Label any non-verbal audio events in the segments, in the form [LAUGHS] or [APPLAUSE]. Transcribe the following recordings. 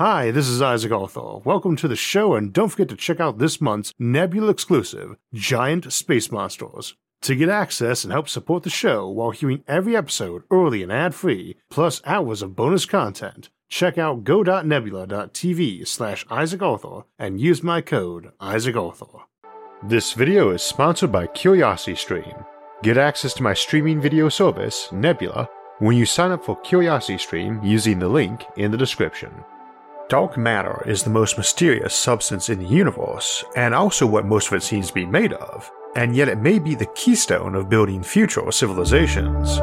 Hi, this is Isaac Arthur. Welcome to the show, and don't forget to check out this month's Nebula exclusive, Giant Space Monsters. To get access and help support the show while hearing every episode early and ad free, plus hours of bonus content, check out go.nebula.tv slash Isaac Arthur and use my code Isaac Arthur. This video is sponsored by CuriosityStream. Get access to my streaming video service, Nebula, when you sign up for CuriosityStream using the link in the description. Dark matter is the most mysterious substance in the universe, and also what most of it seems to be made of, and yet it may be the keystone of building future civilizations.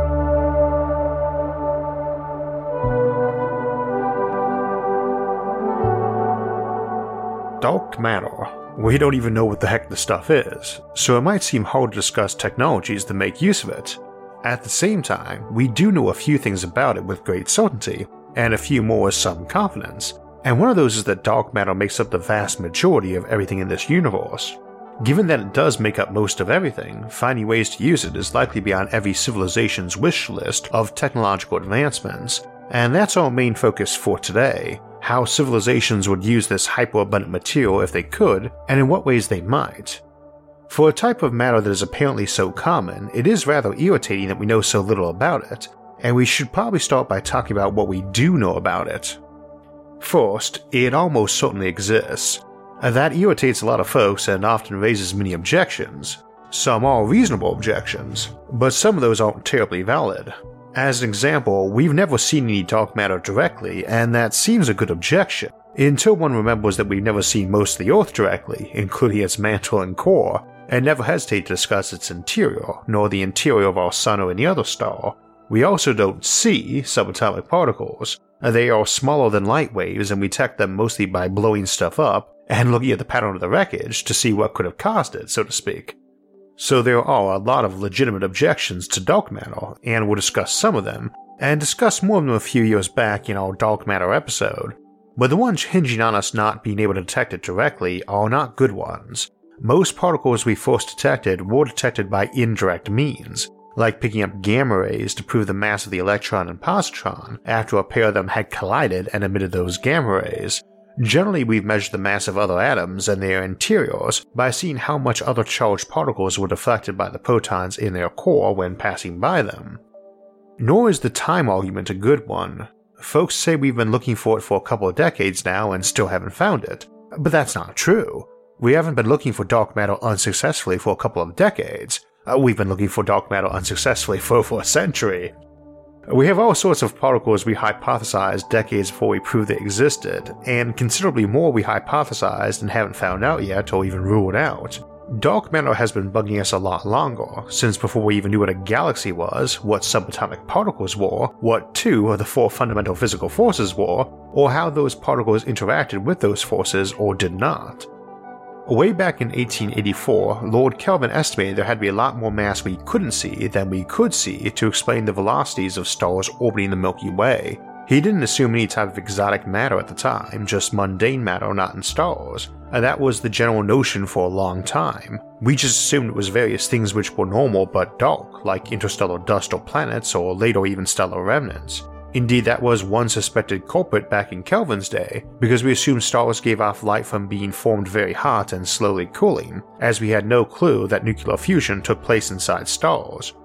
Dark matter. We don't even know what the heck the stuff is, so it might seem hard to discuss technologies that make use of it. At the same time, we do know a few things about it with great certainty, and a few more with some confidence, and one of those is that dark matter makes up the vast majority of everything in this universe. Given that it does make up most of everything, finding ways to use it is likely beyond every civilization's wish list of technological advancements, and that's our main focus for today how civilizations would use this hyperabundant material if they could, and in what ways they might. For a type of matter that is apparently so common, it is rather irritating that we know so little about it, and we should probably start by talking about what we do know about it. First, it almost certainly exists. That irritates a lot of folks and often raises many objections. Some are reasonable objections, but some of those aren't terribly valid. As an example, we've never seen any dark matter directly, and that seems a good objection, until one remembers that we've never seen most of the Earth directly, including its mantle and core, and never hesitate to discuss its interior, nor the interior of our sun or any other star. We also don't see subatomic particles, uh, they are smaller than light waves, and we detect them mostly by blowing stuff up and looking at the pattern of the wreckage to see what could have caused it, so to speak. So there are a lot of legitimate objections to dark matter, and we'll discuss some of them, and discuss more of them a few years back in our dark matter episode. But the ones hinging on us not being able to detect it directly are not good ones. Most particles we first detected were detected by indirect means, like picking up gamma rays to prove the mass of the electron and positron after a pair of them had collided and emitted those gamma rays. Generally, we've measured the mass of other atoms and their interiors by seeing how much other charged particles were deflected by the protons in their core when passing by them. Nor is the time argument a good one. Folks say we've been looking for it for a couple of decades now and still haven't found it. But that's not true. We haven't been looking for dark matter unsuccessfully for a couple of decades. Uh, we've been looking for dark matter unsuccessfully for over a century. We have all sorts of particles we hypothesized decades before we proved they existed, and considerably more we hypothesized and haven't found out yet or even ruled out. Dark matter has been bugging us a lot longer, since before we even knew what a galaxy was, what subatomic particles were, what two of the four fundamental physical forces were, or how those particles interacted with those forces or did not. Way back in 1884, Lord Kelvin estimated there had to be a lot more mass we couldn't see than we could see to explain the velocities of stars orbiting the Milky Way. He didn't assume any type of exotic matter at the time, just mundane matter not in stars, and that was the general notion for a long time. We just assumed it was various things which were normal but dark, like interstellar dust or planets, or later even stellar remnants. Indeed, that was one suspected culprit back in Kelvin's day, because we assumed stars gave off light from being formed very hot and slowly cooling, as we had no clue that nuclear fusion took place inside stars.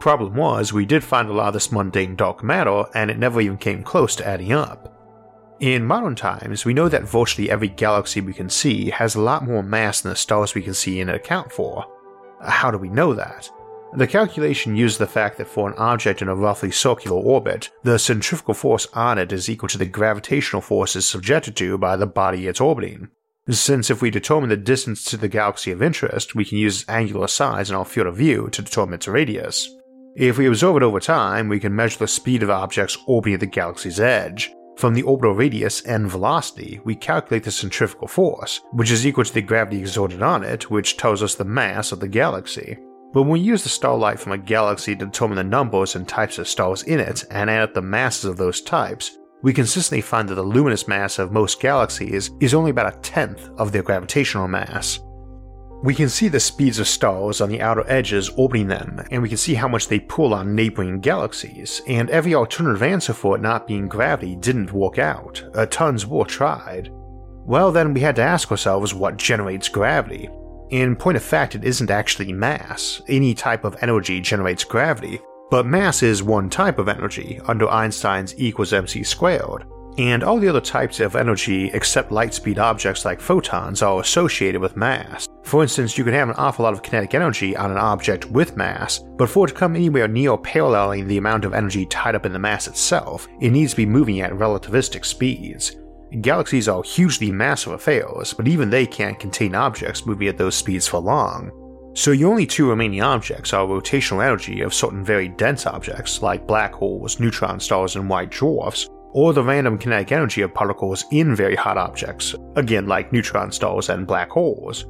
Problem was, we did find a lot of this mundane dark matter, and it never even came close to adding up. In modern times, we know that virtually every galaxy we can see has a lot more mass than the stars we can see and account for. How do we know that? The calculation used the fact that for an object in a roughly circular orbit, the centrifugal force on it is equal to the gravitational forces subjected to by the body it's orbiting. Since if we determine the distance to the galaxy of interest, we can use its angular size in our field of view to determine its radius. If we observe it over time, we can measure the speed of objects orbiting the galaxy's edge. From the orbital radius and velocity, we calculate the centrifugal force, which is equal to the gravity exerted on it, which tells us the mass of the galaxy. But when we use the starlight from a galaxy to determine the numbers and types of stars in it and add up the masses of those types, we consistently find that the luminous mass of most galaxies is only about a tenth of their gravitational mass. We can see the speeds of stars on the outer edges orbiting them, and we can see how much they pull on neighboring galaxies, and every alternative answer for it not being gravity didn't work out. Uh, tons were tried. Well, then we had to ask ourselves what generates gravity. In point of fact, it isn't actually mass. Any type of energy generates gravity, but mass is one type of energy under Einstein's E equals mc squared, and all the other types of energy except light speed objects like photons are associated with mass. For instance, you can have an awful lot of kinetic energy on an object with mass, but for it to come anywhere near paralleling the amount of energy tied up in the mass itself, it needs to be moving at relativistic speeds. Galaxies are hugely massive affairs, but even they can't contain objects moving at those speeds for long. So your only two remaining objects are rotational energy of certain very dense objects like black holes, neutron stars, and white dwarfs, or the random kinetic energy of particles in very hot objects, again like neutron stars and black holes.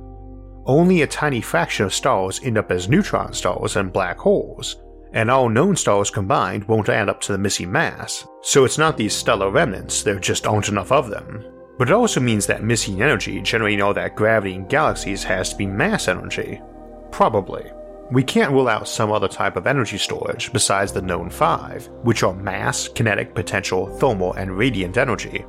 Only a tiny fraction of stars end up as neutron stars and black holes, and all known stars combined won't add up to the missing mass, so it's not these stellar remnants, there just aren't enough of them. But it also means that missing energy generating all that gravity in galaxies has to be mass energy, Probably. We can't rule out some other type of energy storage besides the known five, which are mass, kinetic, potential, thermal, and radiant energy.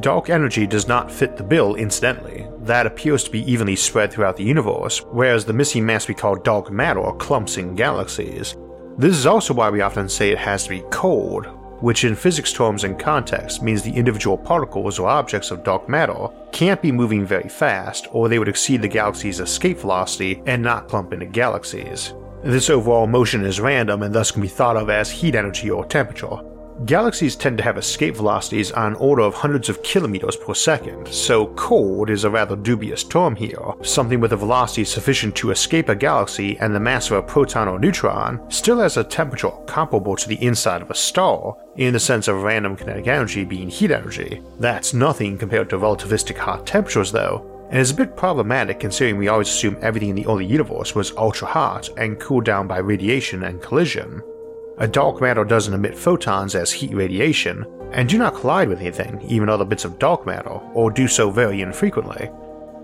Dark energy does not fit the bill, incidentally. That appears to be evenly spread throughout the universe, whereas the missing mass we call dark matter clumps in galaxies. This is also why we often say it has to be cold, which in physics terms and context means the individual particles or objects of dark matter can't be moving very fast, or they would exceed the galaxy's escape velocity and not clump into galaxies. This overall motion is random and thus can be thought of as heat energy or temperature, Galaxies tend to have escape velocities on order of hundreds of kilometers per second, so cold is a rather dubious term here. Something with a velocity sufficient to escape a galaxy and the mass of a proton or neutron still has a temperature comparable to the inside of a star, in the sense of random kinetic energy being heat energy. That's nothing compared to relativistic hot temperatures though, and is a bit problematic considering we always assume everything in the early universe was ultra hot and cooled down by radiation and collision. A dark matter doesn't emit photons as heat radiation, and do not collide with anything, even other bits of dark matter, or do so very infrequently.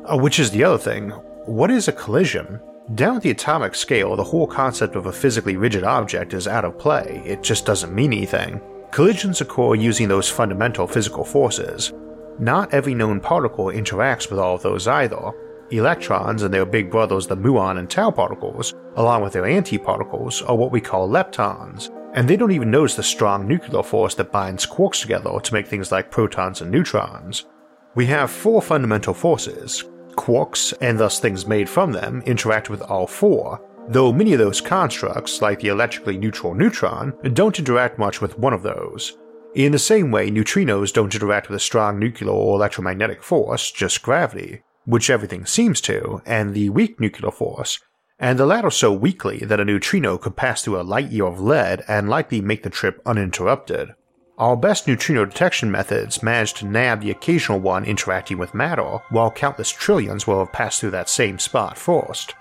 Uh, which is the other thing. What is a collision? Down at the atomic scale, the whole concept of a physically rigid object is out of play, it just doesn't mean anything. Collisions occur using those fundamental physical forces. Not every known particle interacts with all of those either, Electrons and their big brothers, the muon and tau particles, along with their antiparticles, are what we call leptons, and they don't even notice the strong nuclear force that binds quarks together to make things like protons and neutrons. We have four fundamental forces. Quarks, and thus things made from them, interact with all four, though many of those constructs, like the electrically neutral neutron, don't interact much with one of those. In the same way, neutrinos don't interact with a strong nuclear or electromagnetic force, just gravity which everything seems to, and the weak nuclear force, and the latter so weakly that a neutrino could pass through a light year of lead and likely make the trip uninterrupted. Our best neutrino detection methods manage to nab the occasional one interacting with matter, while countless trillions will have passed through that same spot first.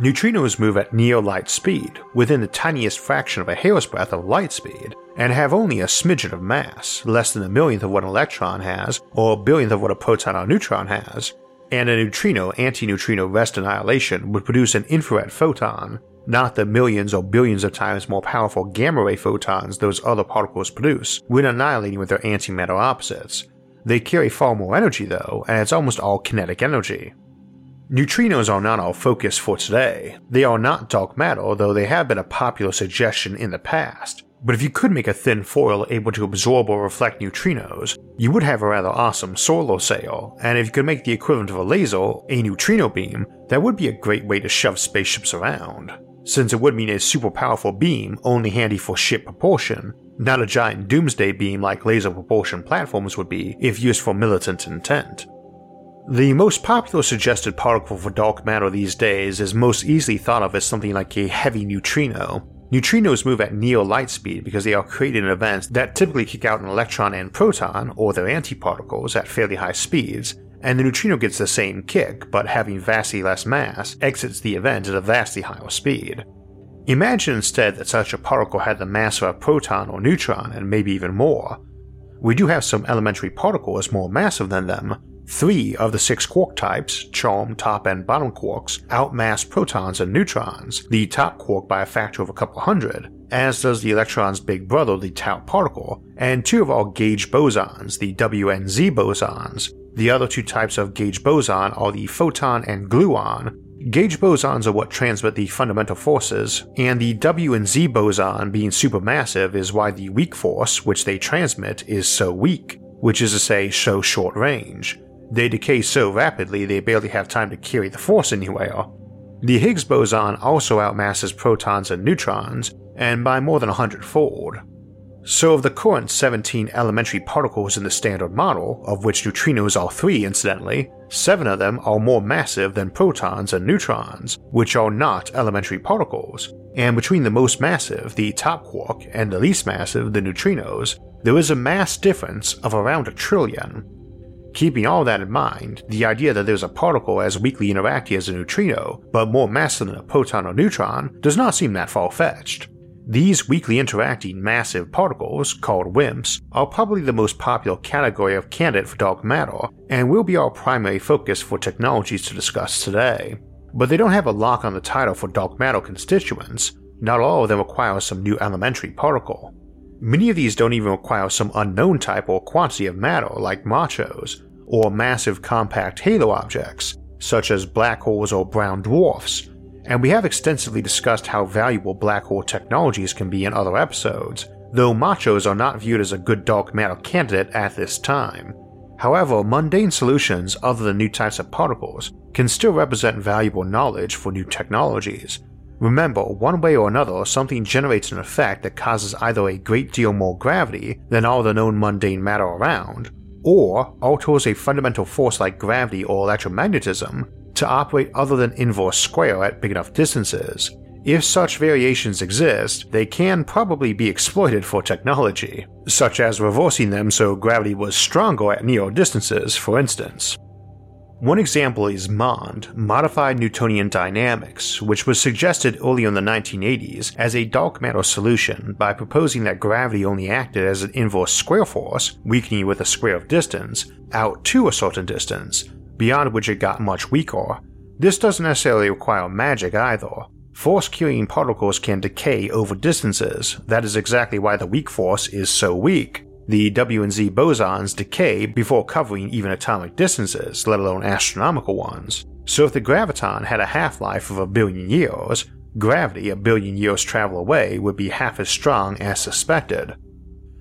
Neutrinos move at near light speed, within the tiniest fraction of a hair's breadth of light speed, and have only a smidgen of mass, less than a millionth of what an electron has, or a billionth of what a proton or neutron has, and a neutrino antineutrino rest annihilation would produce an infrared photon, not the millions or billions of times more powerful gamma ray photons those other particles produce when annihilating with their antimatter opposites. They carry far more energy though, and it's almost all kinetic energy. Neutrinos are not our focus for today. They are not dark matter, though they have been a popular suggestion in the past. But if you could make a thin foil able to absorb or reflect neutrinos, you would have a rather awesome solar sail, and if you could make the equivalent of a laser, a neutrino beam, that would be a great way to shove spaceships around. Since it would mean a super powerful beam only handy for ship propulsion, not a giant doomsday beam like laser propulsion platforms would be if used for militant intent. The most popular suggested particle for dark matter these days is most easily thought of as something like a heavy neutrino, Neutrinos move at near light speed because they are created in events that typically kick out an electron and proton, or their antiparticles, at fairly high speeds, and the neutrino gets the same kick, but having vastly less mass, exits the event at a vastly higher speed. Imagine instead that such a particle had the mass of a proton or neutron and maybe even more. We do have some elementary particles more massive than them, Three of the six quark types, charm, top, and bottom quarks, outmass protons and neutrons, the top quark by a factor of a couple hundred, as does the electron's big brother, the tau particle, and two of our gauge bosons, the W and Z bosons. The other two types of gauge boson are the photon and gluon. Gauge bosons are what transmit the fundamental forces, and the W and Z boson being supermassive is why the weak force, which they transmit, is so weak, which is to say, so short range. They decay so rapidly they barely have time to carry the force anywhere. The Higgs boson also outmasses protons and neutrons, and by more than a hundredfold. So, of the current 17 elementary particles in the Standard Model, of which neutrinos are three incidentally, seven of them are more massive than protons and neutrons, which are not elementary particles. And between the most massive, the top quark, and the least massive, the neutrinos, there is a mass difference of around a trillion. Keeping all that in mind, the idea that there's a particle as weakly interacting as a neutrino, but more massive than a proton or neutron, does not seem that far fetched. These weakly interacting massive particles, called WIMPs, are probably the most popular category of candidate for dark matter, and will be our primary focus for technologies to discuss today. But they don't have a lock on the title for dark matter constituents, not all of them require some new elementary particle. Many of these don't even require some unknown type or quantity of matter like MACHOs, or massive compact halo objects, such as black holes or brown dwarfs, and we have extensively discussed how valuable black hole technologies can be in other episodes, though MACHOs are not viewed as a good dark matter candidate at this time. However, mundane solutions other than new types of particles can still represent valuable knowledge for new technologies. Remember, one way or another, something generates an effect that causes either a great deal more gravity than all the known mundane matter around, or alters a fundamental force like gravity or electromagnetism to operate other than inverse square at big enough distances. If such variations exist, they can probably be exploited for technology, such as reversing them so gravity was stronger at near distances, for instance. One example is MOND, Modified Newtonian Dynamics, which was suggested early in the 1980s as a dark matter solution by proposing that gravity only acted as an inverse square force, weakening with a square of distance, out to a certain distance, beyond which it got much weaker. This doesn't necessarily require magic either. Force carrying particles can decay over distances, that is exactly why the weak force is so weak. The W and Z bosons decay before covering even atomic distances, let alone astronomical ones. So if the graviton had a half life of a billion years, gravity a billion years travel away would be half as strong as suspected.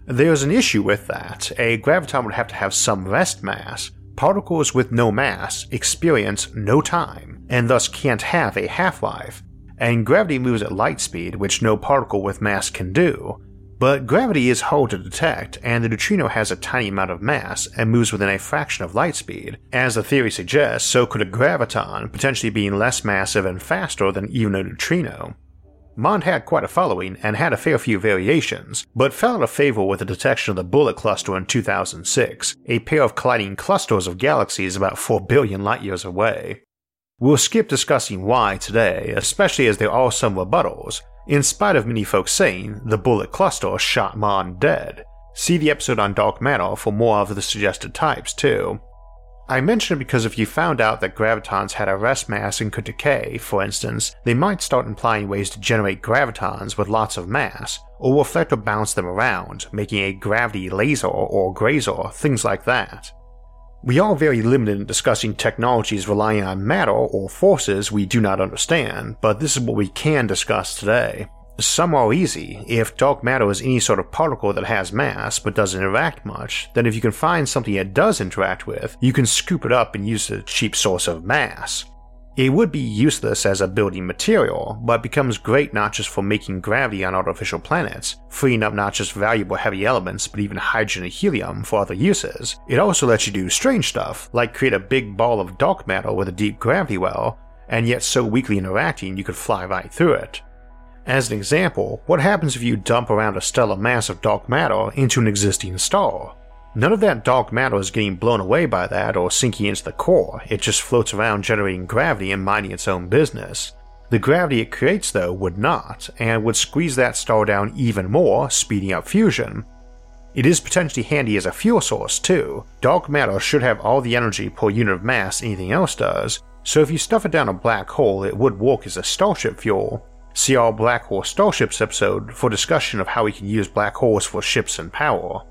There's an issue with that. A graviton would have to have some rest mass, Particles with no mass experience no time, and thus can't have a half life, and gravity moves at light speed, which no particle with mass can do. But gravity is hard to detect, and the neutrino has a tiny amount of mass and moves within a fraction of light speed. As the theory suggests, so could a graviton, potentially being less massive and faster than even a neutrino. Mond had quite a following and had a fair few variations, but fell out of favor with the detection of the Bullet Cluster in 2006, a pair of colliding clusters of galaxies about 4 billion light years away. We'll skip discussing why today, especially as there are some rebuttals, in spite of many folks saying the Bullet Cluster shot Mond dead. See the episode on dark matter for more of the suggested types, too. I mention it because if you found out that gravitons had a rest mass and could decay, for instance, they might start implying ways to generate gravitons with lots of mass, or reflect or bounce them around, making a gravity laser or graser, things like that. We are very limited in discussing technologies relying on matter or forces we do not understand, but this is what we can discuss today. Some are easy. If dark matter is any sort of particle that has mass but doesn't interact much, then if you can find something it does interact with, you can scoop it up and use it as a cheap source of mass. It would be useless as a building material, but becomes great not just for making gravity on artificial planets, freeing up not just valuable heavy elements but even hydrogen and helium for other uses. It also lets you do strange stuff, like create a big ball of dark matter with a deep gravity well, and yet so weakly interacting you could fly right through it. As an example, what happens if you dump around a stellar mass of dark matter into an existing star? None of that dark matter is getting blown away by that or sinking into the core, it just floats around generating gravity and minding its own business. The gravity it creates, though, would not, and would squeeze that star down even more, speeding up fusion. It is potentially handy as a fuel source too. Dark matter should have all the energy per unit of mass anything else does, so if you stuff it down a black hole, it would work as a starship fuel. See our Black Hole Starships episode for discussion of how we can use black holes for ships and power.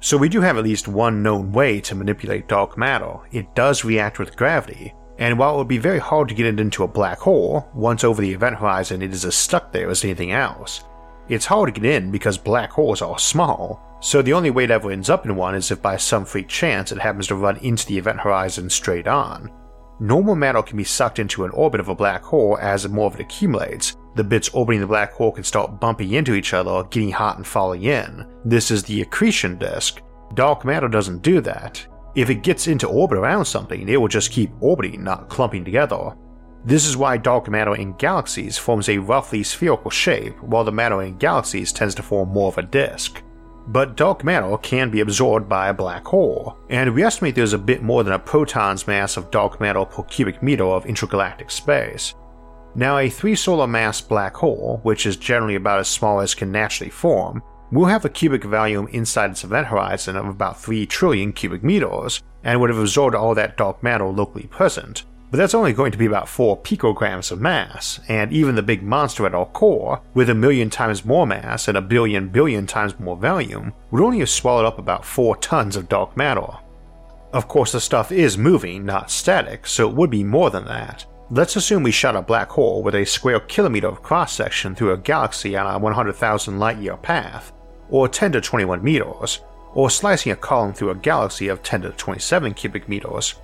So we do have at least one known way to manipulate dark matter. It does react with gravity, and while it would be very hard to get it into a black hole, once over the event horizon it is as stuck there as anything else. It's hard to get in because black holes are small, so the only way it ever ends up in one is if by some freak chance it happens to run into the event horizon straight on. Normal matter can be sucked into an orbit of a black hole as more of it accumulates. The bits orbiting the black hole can start bumping into each other, getting hot and falling in. This is the accretion disk. Dark matter doesn't do that. If it gets into orbit around something, it will just keep orbiting, not clumping together. This is why dark matter in galaxies forms a roughly spherical shape, while the matter in galaxies tends to form more of a disk but dark matter can be absorbed by a black hole, and we estimate there's a bit more than a proton's mass of dark matter per cubic meter of intergalactic space. Now, a 3 solar mass black hole, which is generally about as small as can naturally form, will have a cubic volume inside its event horizon of about 3 trillion cubic meters, and would have absorbed all that dark matter locally present, but that's only going to be about 4 picograms of mass, and even the big monster at our core, with a million times more mass and a billion billion times more volume, would only have swallowed up about 4 tons of dark matter. Of course, the stuff is moving, not static, so it would be more than that. Let's assume we shot a black hole with a square kilometer of cross section through a galaxy on a 100,000 light year path, or 10 to 21 meters, or slicing a column through a galaxy of 10 to 27 cubic meters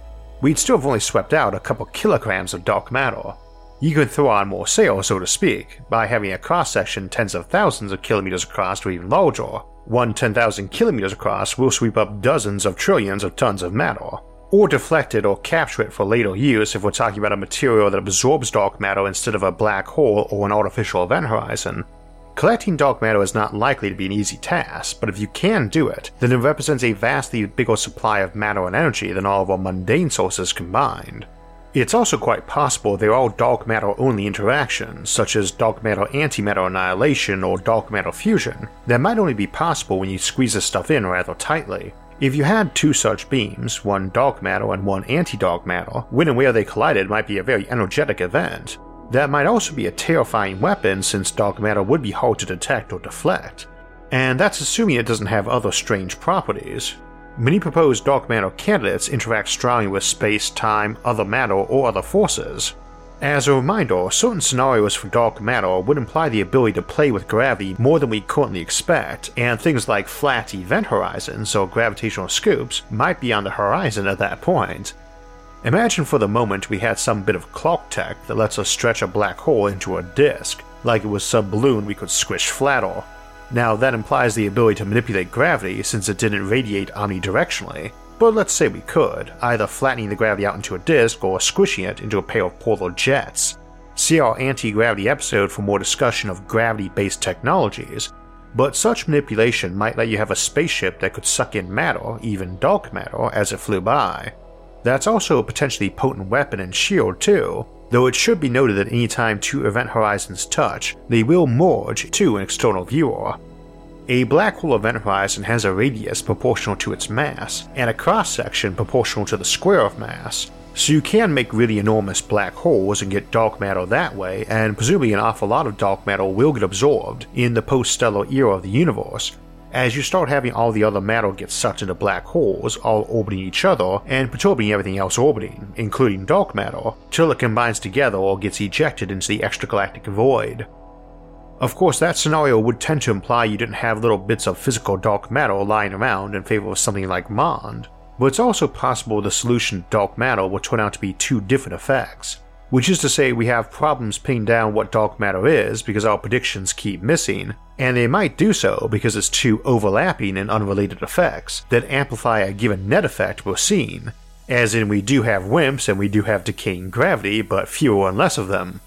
we'd still have only swept out a couple kilograms of dark matter. You could throw on more sail, so to speak, by having a cross section tens of thousands of kilometers across or even larger. One 10,000 kilometers across will sweep up dozens of trillions of tons of matter, or deflect it or capture it for later use if we're talking about a material that absorbs dark matter instead of a black hole or an artificial event horizon, Collecting dark matter is not likely to be an easy task, but if you can do it, then it represents a vastly bigger supply of matter and energy than all of our mundane sources combined. It's also quite possible they're all dark matter only interactions, such as dark matter antimatter annihilation or dark matter fusion, that might only be possible when you squeeze the stuff in rather tightly. If you had two such beams, one dark matter and one anti dark matter, when and where they collided might be a very energetic event, that might also be a terrifying weapon since dark matter would be hard to detect or deflect. And that's assuming it doesn't have other strange properties. Many proposed dark matter candidates interact strongly with space, time, other matter, or other forces. As a reminder, certain scenarios for dark matter would imply the ability to play with gravity more than we currently expect, and things like flat event horizons or gravitational scoops might be on the horizon at that point. Imagine for the moment we had some bit of Clarketech that lets us stretch a black hole into a disk, like it was some balloon we could squish flatter. Now, that implies the ability to manipulate gravity since it didn't radiate omnidirectionally, but let's say we could, either flattening the gravity out into a disk or squishing it into a pair of polar jets. See our anti gravity episode for more discussion of gravity based technologies, but such manipulation might let you have a spaceship that could suck in matter, even dark matter, as it flew by. That's also a potentially potent weapon and shield too, though it should be noted that anytime two event horizons touch, they will merge to an external viewer. A black hole event horizon has a radius proportional to its mass, and a cross section proportional to the square of mass, so you can make really enormous black holes and get dark matter that way, and presumably an awful lot of dark matter will get absorbed in the post stellar era of the universe, as you start having all the other matter get sucked into black holes, all orbiting each other and perturbing everything else orbiting, including dark matter, till it combines together or gets ejected into the extragalactic void. Of course, that scenario would tend to imply you didn't have little bits of physical dark matter lying around in favor of something like Mond, but it's also possible the solution to dark matter will turn out to be two different effects which is to say we have problems pinning down what dark matter is because our predictions keep missing, and they might do so because it's two overlapping and unrelated effects that amplify a given net effect we're seeing, as in we do have WIMPs and we do have decaying gravity, but fewer and less of them.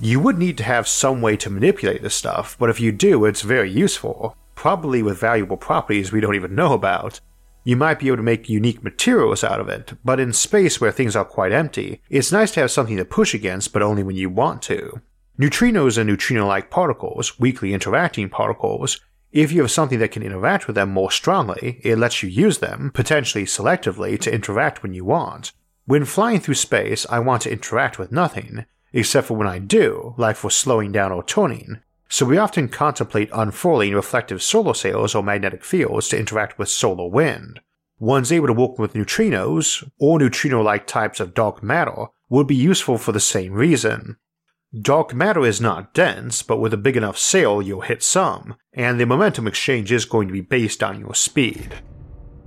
You would need to have some way to manipulate this stuff, but if you do, it's very useful, probably with valuable properties we don't even know about, you might be able to make unique materials out of it, but in space where things are quite empty, it's nice to have something to push against, but only when you want to. Neutrinos and neutrino like particles, weakly interacting particles, If you have something that can interact with them more strongly, it lets you use them, potentially selectively, to interact when you want. When flying through space, I want to interact with nothing, except for when I do, like for slowing down or turning, so we often contemplate unfurling reflective solar sails or magnetic fields to interact with solar wind. Ones able to work with neutrinos, or neutrino like types of dark matter, would be useful for the same reason. Dark matter is not dense, but with a big enough sail you'll hit some, and the momentum exchange is going to be based on your speed.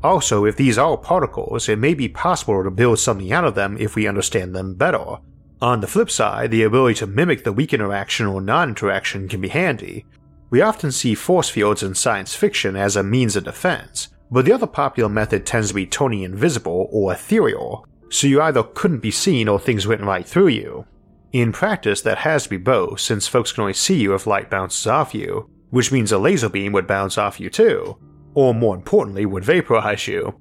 Also, if these are particles, it may be possible to build something out of them if we understand them better. On the flip side, the ability to mimic the weak interaction or non interaction can be handy. We often see force fields in science fiction as a means of defense, but the other popular method tends to be totally invisible or ethereal, so you either couldn't be seen or things went right through you. In practice, that has to be both, since folks can only see you if light bounces off you, which means a laser beam would bounce off you too, or more importantly, would vaporize you.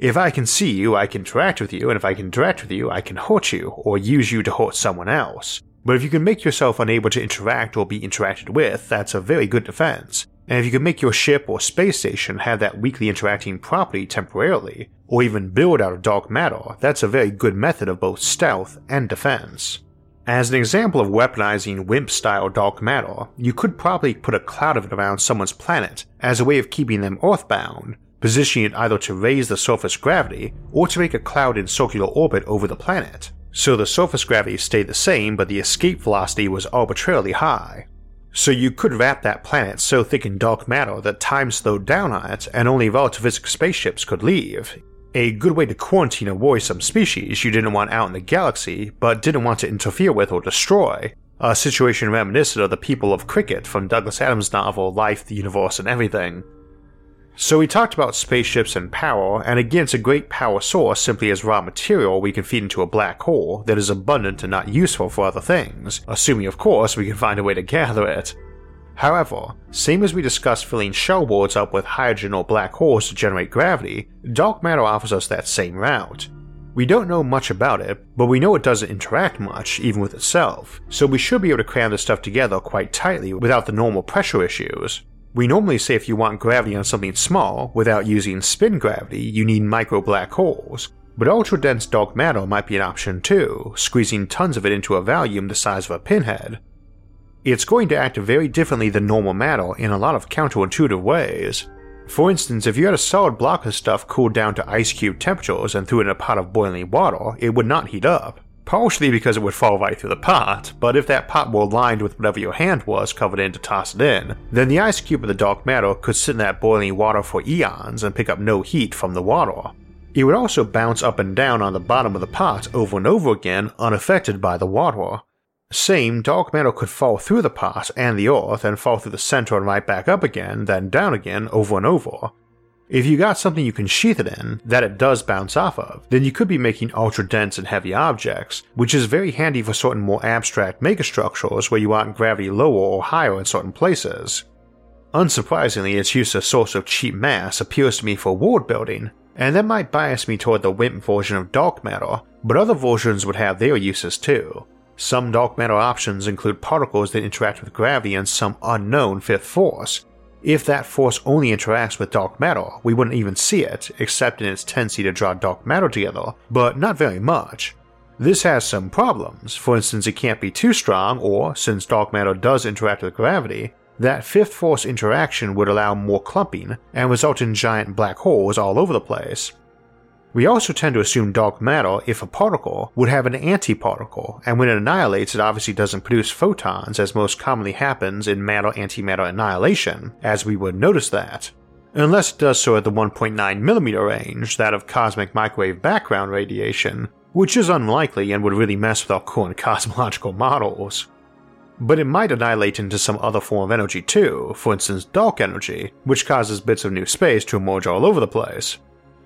If I can see you, I can interact with you, and if I can interact with you, I can hurt you, or use you to hurt someone else. But if you can make yourself unable to interact or be interacted with, that's a very good defense. And if you can make your ship or space station have that weakly interacting property temporarily, or even build out of dark matter, that's a very good method of both stealth and defense. As an example of weaponizing WIMP style dark matter, you could probably put a cloud of it around someone's planet as a way of keeping them earthbound, positioning it either to raise the surface gravity or to make a cloud in circular orbit over the planet. So the surface gravity stayed the same, but the escape velocity was arbitrarily high. So you could wrap that planet so thick in dark matter that time slowed down on it and only relativistic spaceships could leave, a good way to quarantine a worrisome species you didn't want out in the galaxy, but didn't want to interfere with or destroy. A situation reminiscent of the people of Krikkit from Douglas Adams' novel Life, the Universe, and Everything. So we talked about spaceships and power, and again it's a great power source simply as raw material we can feed into a black hole that is abundant and not useful for other things, assuming of course we can find a way to gather it. However, same as we discussed filling shell worlds up with hydrogen or black holes to generate gravity, dark matter offers us that same route. We don't know much about it, but we know it doesn't interact much, even with itself, so we should be able to cram this stuff together quite tightly without the normal pressure issues. We normally say if you want gravity on something small without using spin gravity, you need micro black holes, but ultra dense dark matter might be an option too, squeezing tons of it into a volume the size of a pinhead, it's going to act very differently than normal matter in a lot of counterintuitive ways. For instance, if you had a solid block of stuff cooled down to ice cube temperatures and threw it in a pot of boiling water, it would not heat up. Partially because it would fall right through the pot, but if that pot were lined with whatever your hand was covered in to toss it in, then the ice cube of the dark matter could sit in that boiling water for eons and pick up no heat from the water. It would also bounce up and down on the bottom of the pot over and over again unaffected by the water, same dark matter could fall through the pot and the earth and fall through the center and right back up again, then down again over and over. If you got something you can sheath it in that it does bounce off of, then you could be making ultra dense and heavy objects, which is very handy for certain more abstract megastructures where you want gravity lower or higher in certain places. Unsurprisingly, its use as a source of cheap mass appeals to me for world building, and that might bias me toward the WIMP version of dark matter, but other versions would have their uses too. Some dark matter options include particles that interact with gravity and some unknown fifth force. If that force only interacts with dark matter, we wouldn't even see it, except in its tendency to draw dark matter together, but not very much. This has some problems, for instance, it can't be too strong, or, since dark matter does interact with gravity, that fifth force interaction would allow more clumping and result in giant black holes all over the place. We also tend to assume dark matter, if a particle, would have an antiparticle, and when it annihilates, it obviously doesn't produce photons, as most commonly happens in matter antimatter annihilation, as we would notice that. Unless it does so at the 1.9mm range, that of cosmic microwave background radiation, which is unlikely and would really mess with our current [LAUGHS] cosmological models. But it might annihilate into some other form of energy too, for instance, dark energy, which causes bits of new space to emerge all over the place.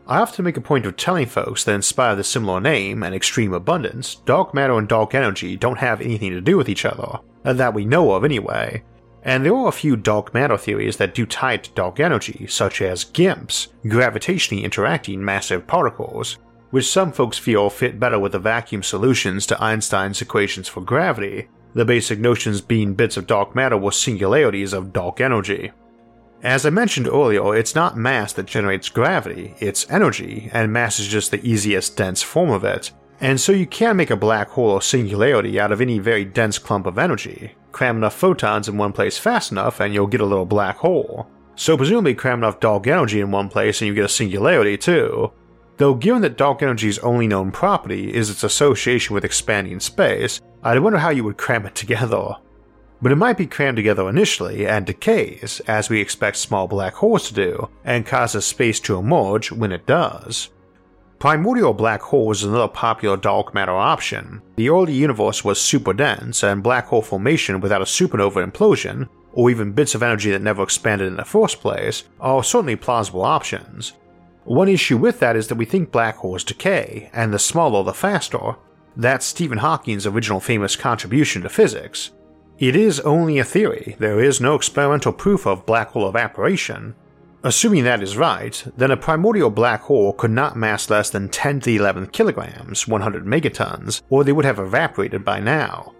I often make a point of telling folks that in spite of the similar name and extreme abundance, dark matter and dark energy don't have anything to do with each other, uh, that we know of anyway. And there are a few dark matter theories that do tie it to dark energy, such as GIMPs, gravitationally interacting massive particles, which some folks feel fit better with the vacuum solutions to Einstein's equations for gravity, the basic notions being bits of dark matter with singularities of dark energy. As I mentioned earlier, it's not mass that generates gravity, it's energy, and mass is just the easiest dense form of it. And so you can make a black hole or singularity out of any very dense clump of energy. Cram enough photons in one place fast enough and you'll get a little black hole. So presumably cram enough dark energy in one place and you get a singularity too. Though given that dark energy's only known property is its association with expanding space, I wonder how you would cram it [LAUGHS] together but it might be crammed together initially and decays, as we expect small black holes to do, and causes space to emerge when it does. Primordial black holes is another popular dark matter option. The early universe was super dense, and black hole formation without a supernova implosion, or even bits of energy that never expanded in the first place, are certainly plausible options. One issue with that is that we think black holes decay, and the smaller the faster. That's Stephen Hawking's original famous contribution to physics, it is only a theory, there is no experimental proof of black hole evaporation. Assuming that is right, then a primordial black hole could not mass less than 10 to the 11th kilograms, 100 megatons, or they would have evaporated by now.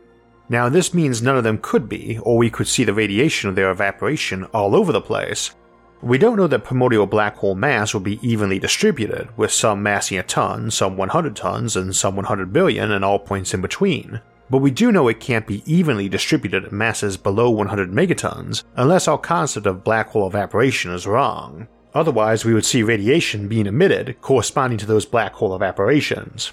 Now, this means none of them could be, or we could see the radiation of their evaporation all over the place. We don't know that primordial black hole mass will be evenly distributed, with some massing a ton, some 100 tons, and some 100 billion, and all points in between but we do know it can't be evenly distributed at masses below 100 megatons unless our concept of black hole evaporation is wrong. Otherwise, we would see radiation being emitted corresponding to those black hole evaporations.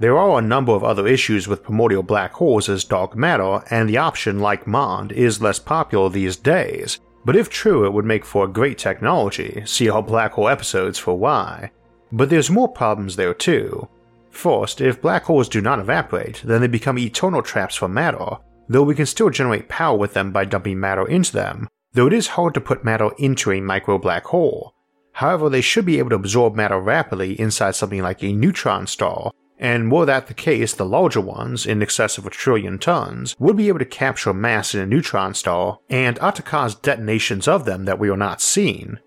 There are a number of other issues with primordial black holes as dark matter, and the option, like MOND, is less popular these days, but if true, it would make for great technology, see our black hole episodes for why. But there's more problems there too. First, if black holes do not evaporate, then they become eternal traps for matter, though we can still generate power with them by dumping matter into them, though it is hard to put matter into a micro black hole. However, they should be able to absorb matter rapidly inside something like a neutron star, and were that the case, the larger ones, in excess of a trillion tons, would be able to capture mass in a neutron star and ought to cause detonations of them that we are not seeing,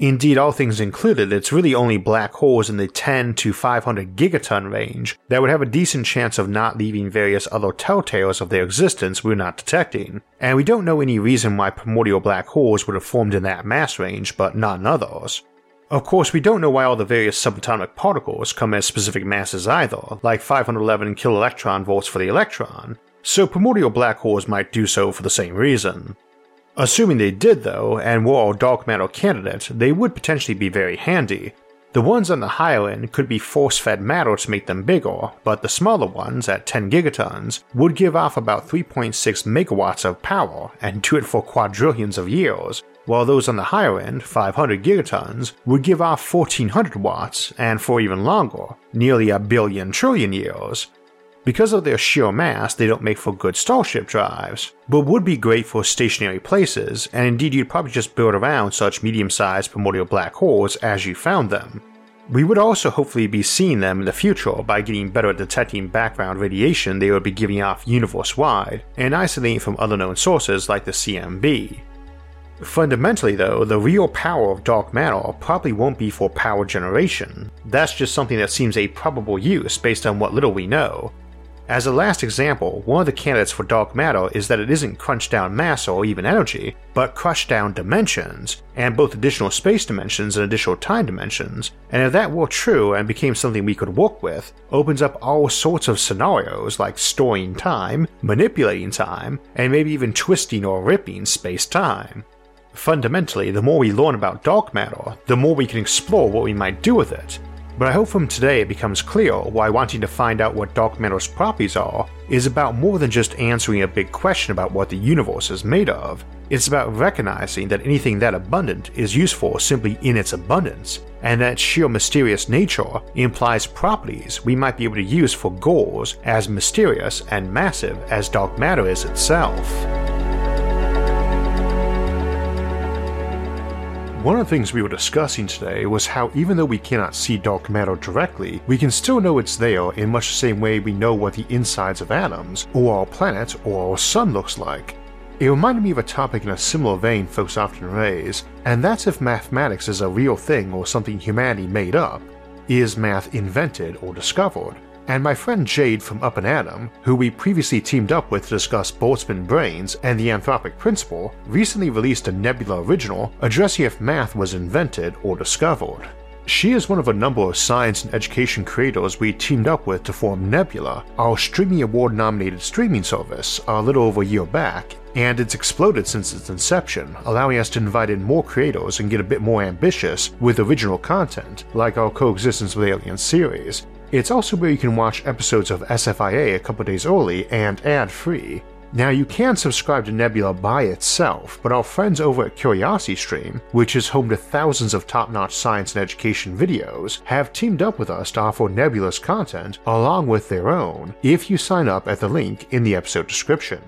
Indeed, all things included, it's really only black holes in the 10 to 500 gigaton range that would have a decent chance of not leaving various other telltales of their existence we're not detecting, and we don't know any reason why primordial black holes would have formed in that mass range but not in others. Of course, we don't know why all the various subatomic particles come as specific masses either, like 511 kiloelectron volts for the electron, so primordial black holes might do so for the same reason. Assuming they did, though, and were all dark matter candidate, they would potentially be very handy. The ones on the higher end could be force fed matter to make them bigger, but the smaller ones, at 10 gigatons, would give off about 3.6 megawatts of power and do it for quadrillions of years, while those on the higher end, 500 gigatons, would give off 1400 watts and for even longer, nearly a billion trillion years, because of their sheer mass, they don't make for good starship drives, but would be great for stationary places, and indeed you'd probably just build around such medium sized primordial black holes as you found them. We would also hopefully be seeing them in the future by getting better at detecting background radiation they would be giving off universe wide, and isolating from other known sources like the CMB. Fundamentally, though, the real power of dark matter probably won't be for power generation. That's just something that seems a probable use based on what little we know, as a last example, one of the candidates for dark matter is that it isn't crunched down mass or even energy, but crushed down dimensions, and both additional space dimensions and additional time dimensions, and if that were true and became something we could work with, opens up all sorts of scenarios like storing time, manipulating time, and maybe even twisting or ripping space time. Fundamentally, the more we learn about dark matter, the more we can explore what we might do with it, but I hope from today it becomes clear why wanting to find out what dark matter's properties are is about more than just answering a big question about what the universe is made of. It's about recognizing that anything that abundant is useful simply in its abundance, and that sheer mysterious nature implies properties we might be able to use for goals as mysterious and massive as dark matter is itself. One of the things we were discussing today was how even though we cannot see dark matter directly, we can still know it's there in much the same way we know what the insides of atoms, or our planet, or our sun looks like. It reminded me of a topic in a similar vein folks often raise, and that's if mathematics is a real thing or something humanity made up. Is math invented or discovered? And my friend Jade from Up and Atom, who we previously teamed up with to discuss Boltzmann brains and the anthropic principle, recently released a Nebula original addressing if math was invented or discovered. She is one of a number of science and education creators we teamed up with to form Nebula, our Streamy Award nominated streaming service, a little over a year back, and it's exploded since its inception, allowing us to invite in more creators and get a bit more ambitious with original content, like our Coexistence with Aliens series. It's also where you can watch episodes of SFIA a couple days early and ad free, now you can subscribe to Nebula by itself, but our friends over at CuriosityStream, which is home to thousands of top-notch science and education videos, have teamed up with us to offer Nebula's content along with their own if you sign up at the link in the episode description.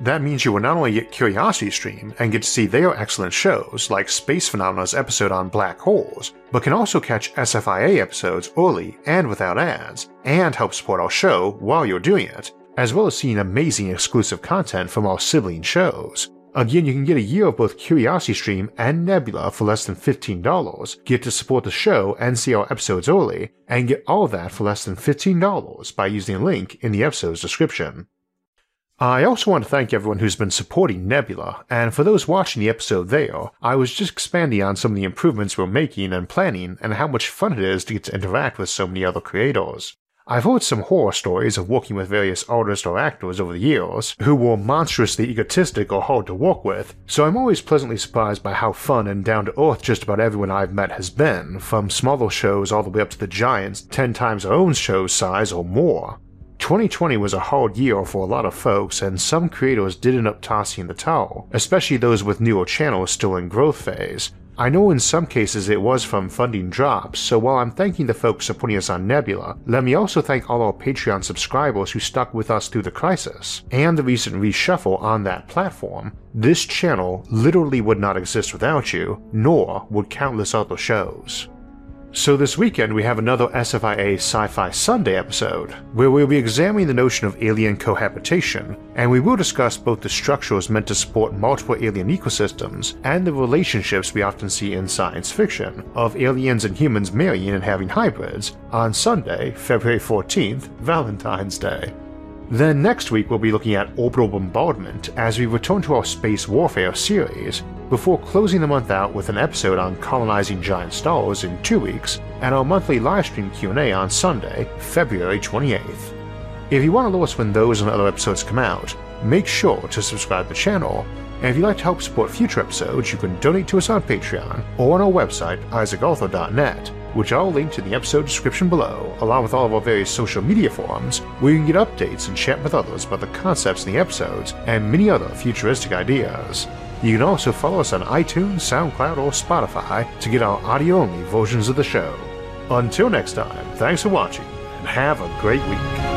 That means you will not only get CuriosityStream and get to see their excellent shows like Space Phenomena's episode on black holes, but can also catch SFIA episodes early and without ads, and help support our show while you're doing it, as well as seeing amazing exclusive content from our sibling shows. Again, you can get a year of both CuriosityStream and Nebula for less than $15, get to support the show and see our episodes early, and get all of that for less than $15 by using the link in the episode's description. I also want to thank everyone who's been supporting Nebula, and for those watching the episode there, I was just expanding on some of the improvements we're making and planning and how much fun it is to get to interact with so many other creators. I've heard some horror stories of working with various artists or actors over the years who were monstrously egotistic or hard to work with, so I'm always pleasantly surprised by how fun and down to earth just about everyone I've met has been, from smaller shows all the way up to the giants 10 times our own show's size or more. 2020 was a hard year for a lot of folks, and some creators did end up tossing the towel, especially those with newer channels still in growth phase, I know in some cases it was from funding drops, so while I'm thanking the folks supporting us on Nebula, let me also thank all our Patreon subscribers who stuck with us through the crisis and the recent reshuffle on that platform. This channel literally would not exist without you, nor would countless other shows. So, this weekend we have another SFIA Sci Fi Sunday episode, where we'll be examining the notion of alien cohabitation, and we will discuss both the structures meant to support multiple alien ecosystems and the relationships we often see in science fiction of aliens and humans marrying and having hybrids on Sunday, February 14th, Valentine's Day. Then next week we'll be looking at orbital bombardment as we return to our space warfare series, before closing the month out with an episode on colonizing giant stars in two weeks and our monthly livestream Q&A on Sunday, February 28th. If you want to know us when those and other episodes come out, make sure to subscribe to the channel, and if you'd like to help support future episodes, you can donate to us on Patreon or on our website, isaacarthur.net, which I'll link to in the episode description below, along with all of our various social media forums, where you can get updates and chat with others about the concepts in the episodes and many other futuristic ideas. You can also follow us on iTunes, SoundCloud, or Spotify to get our audio only versions of the show. Until next time, thanks for watching and have a great week.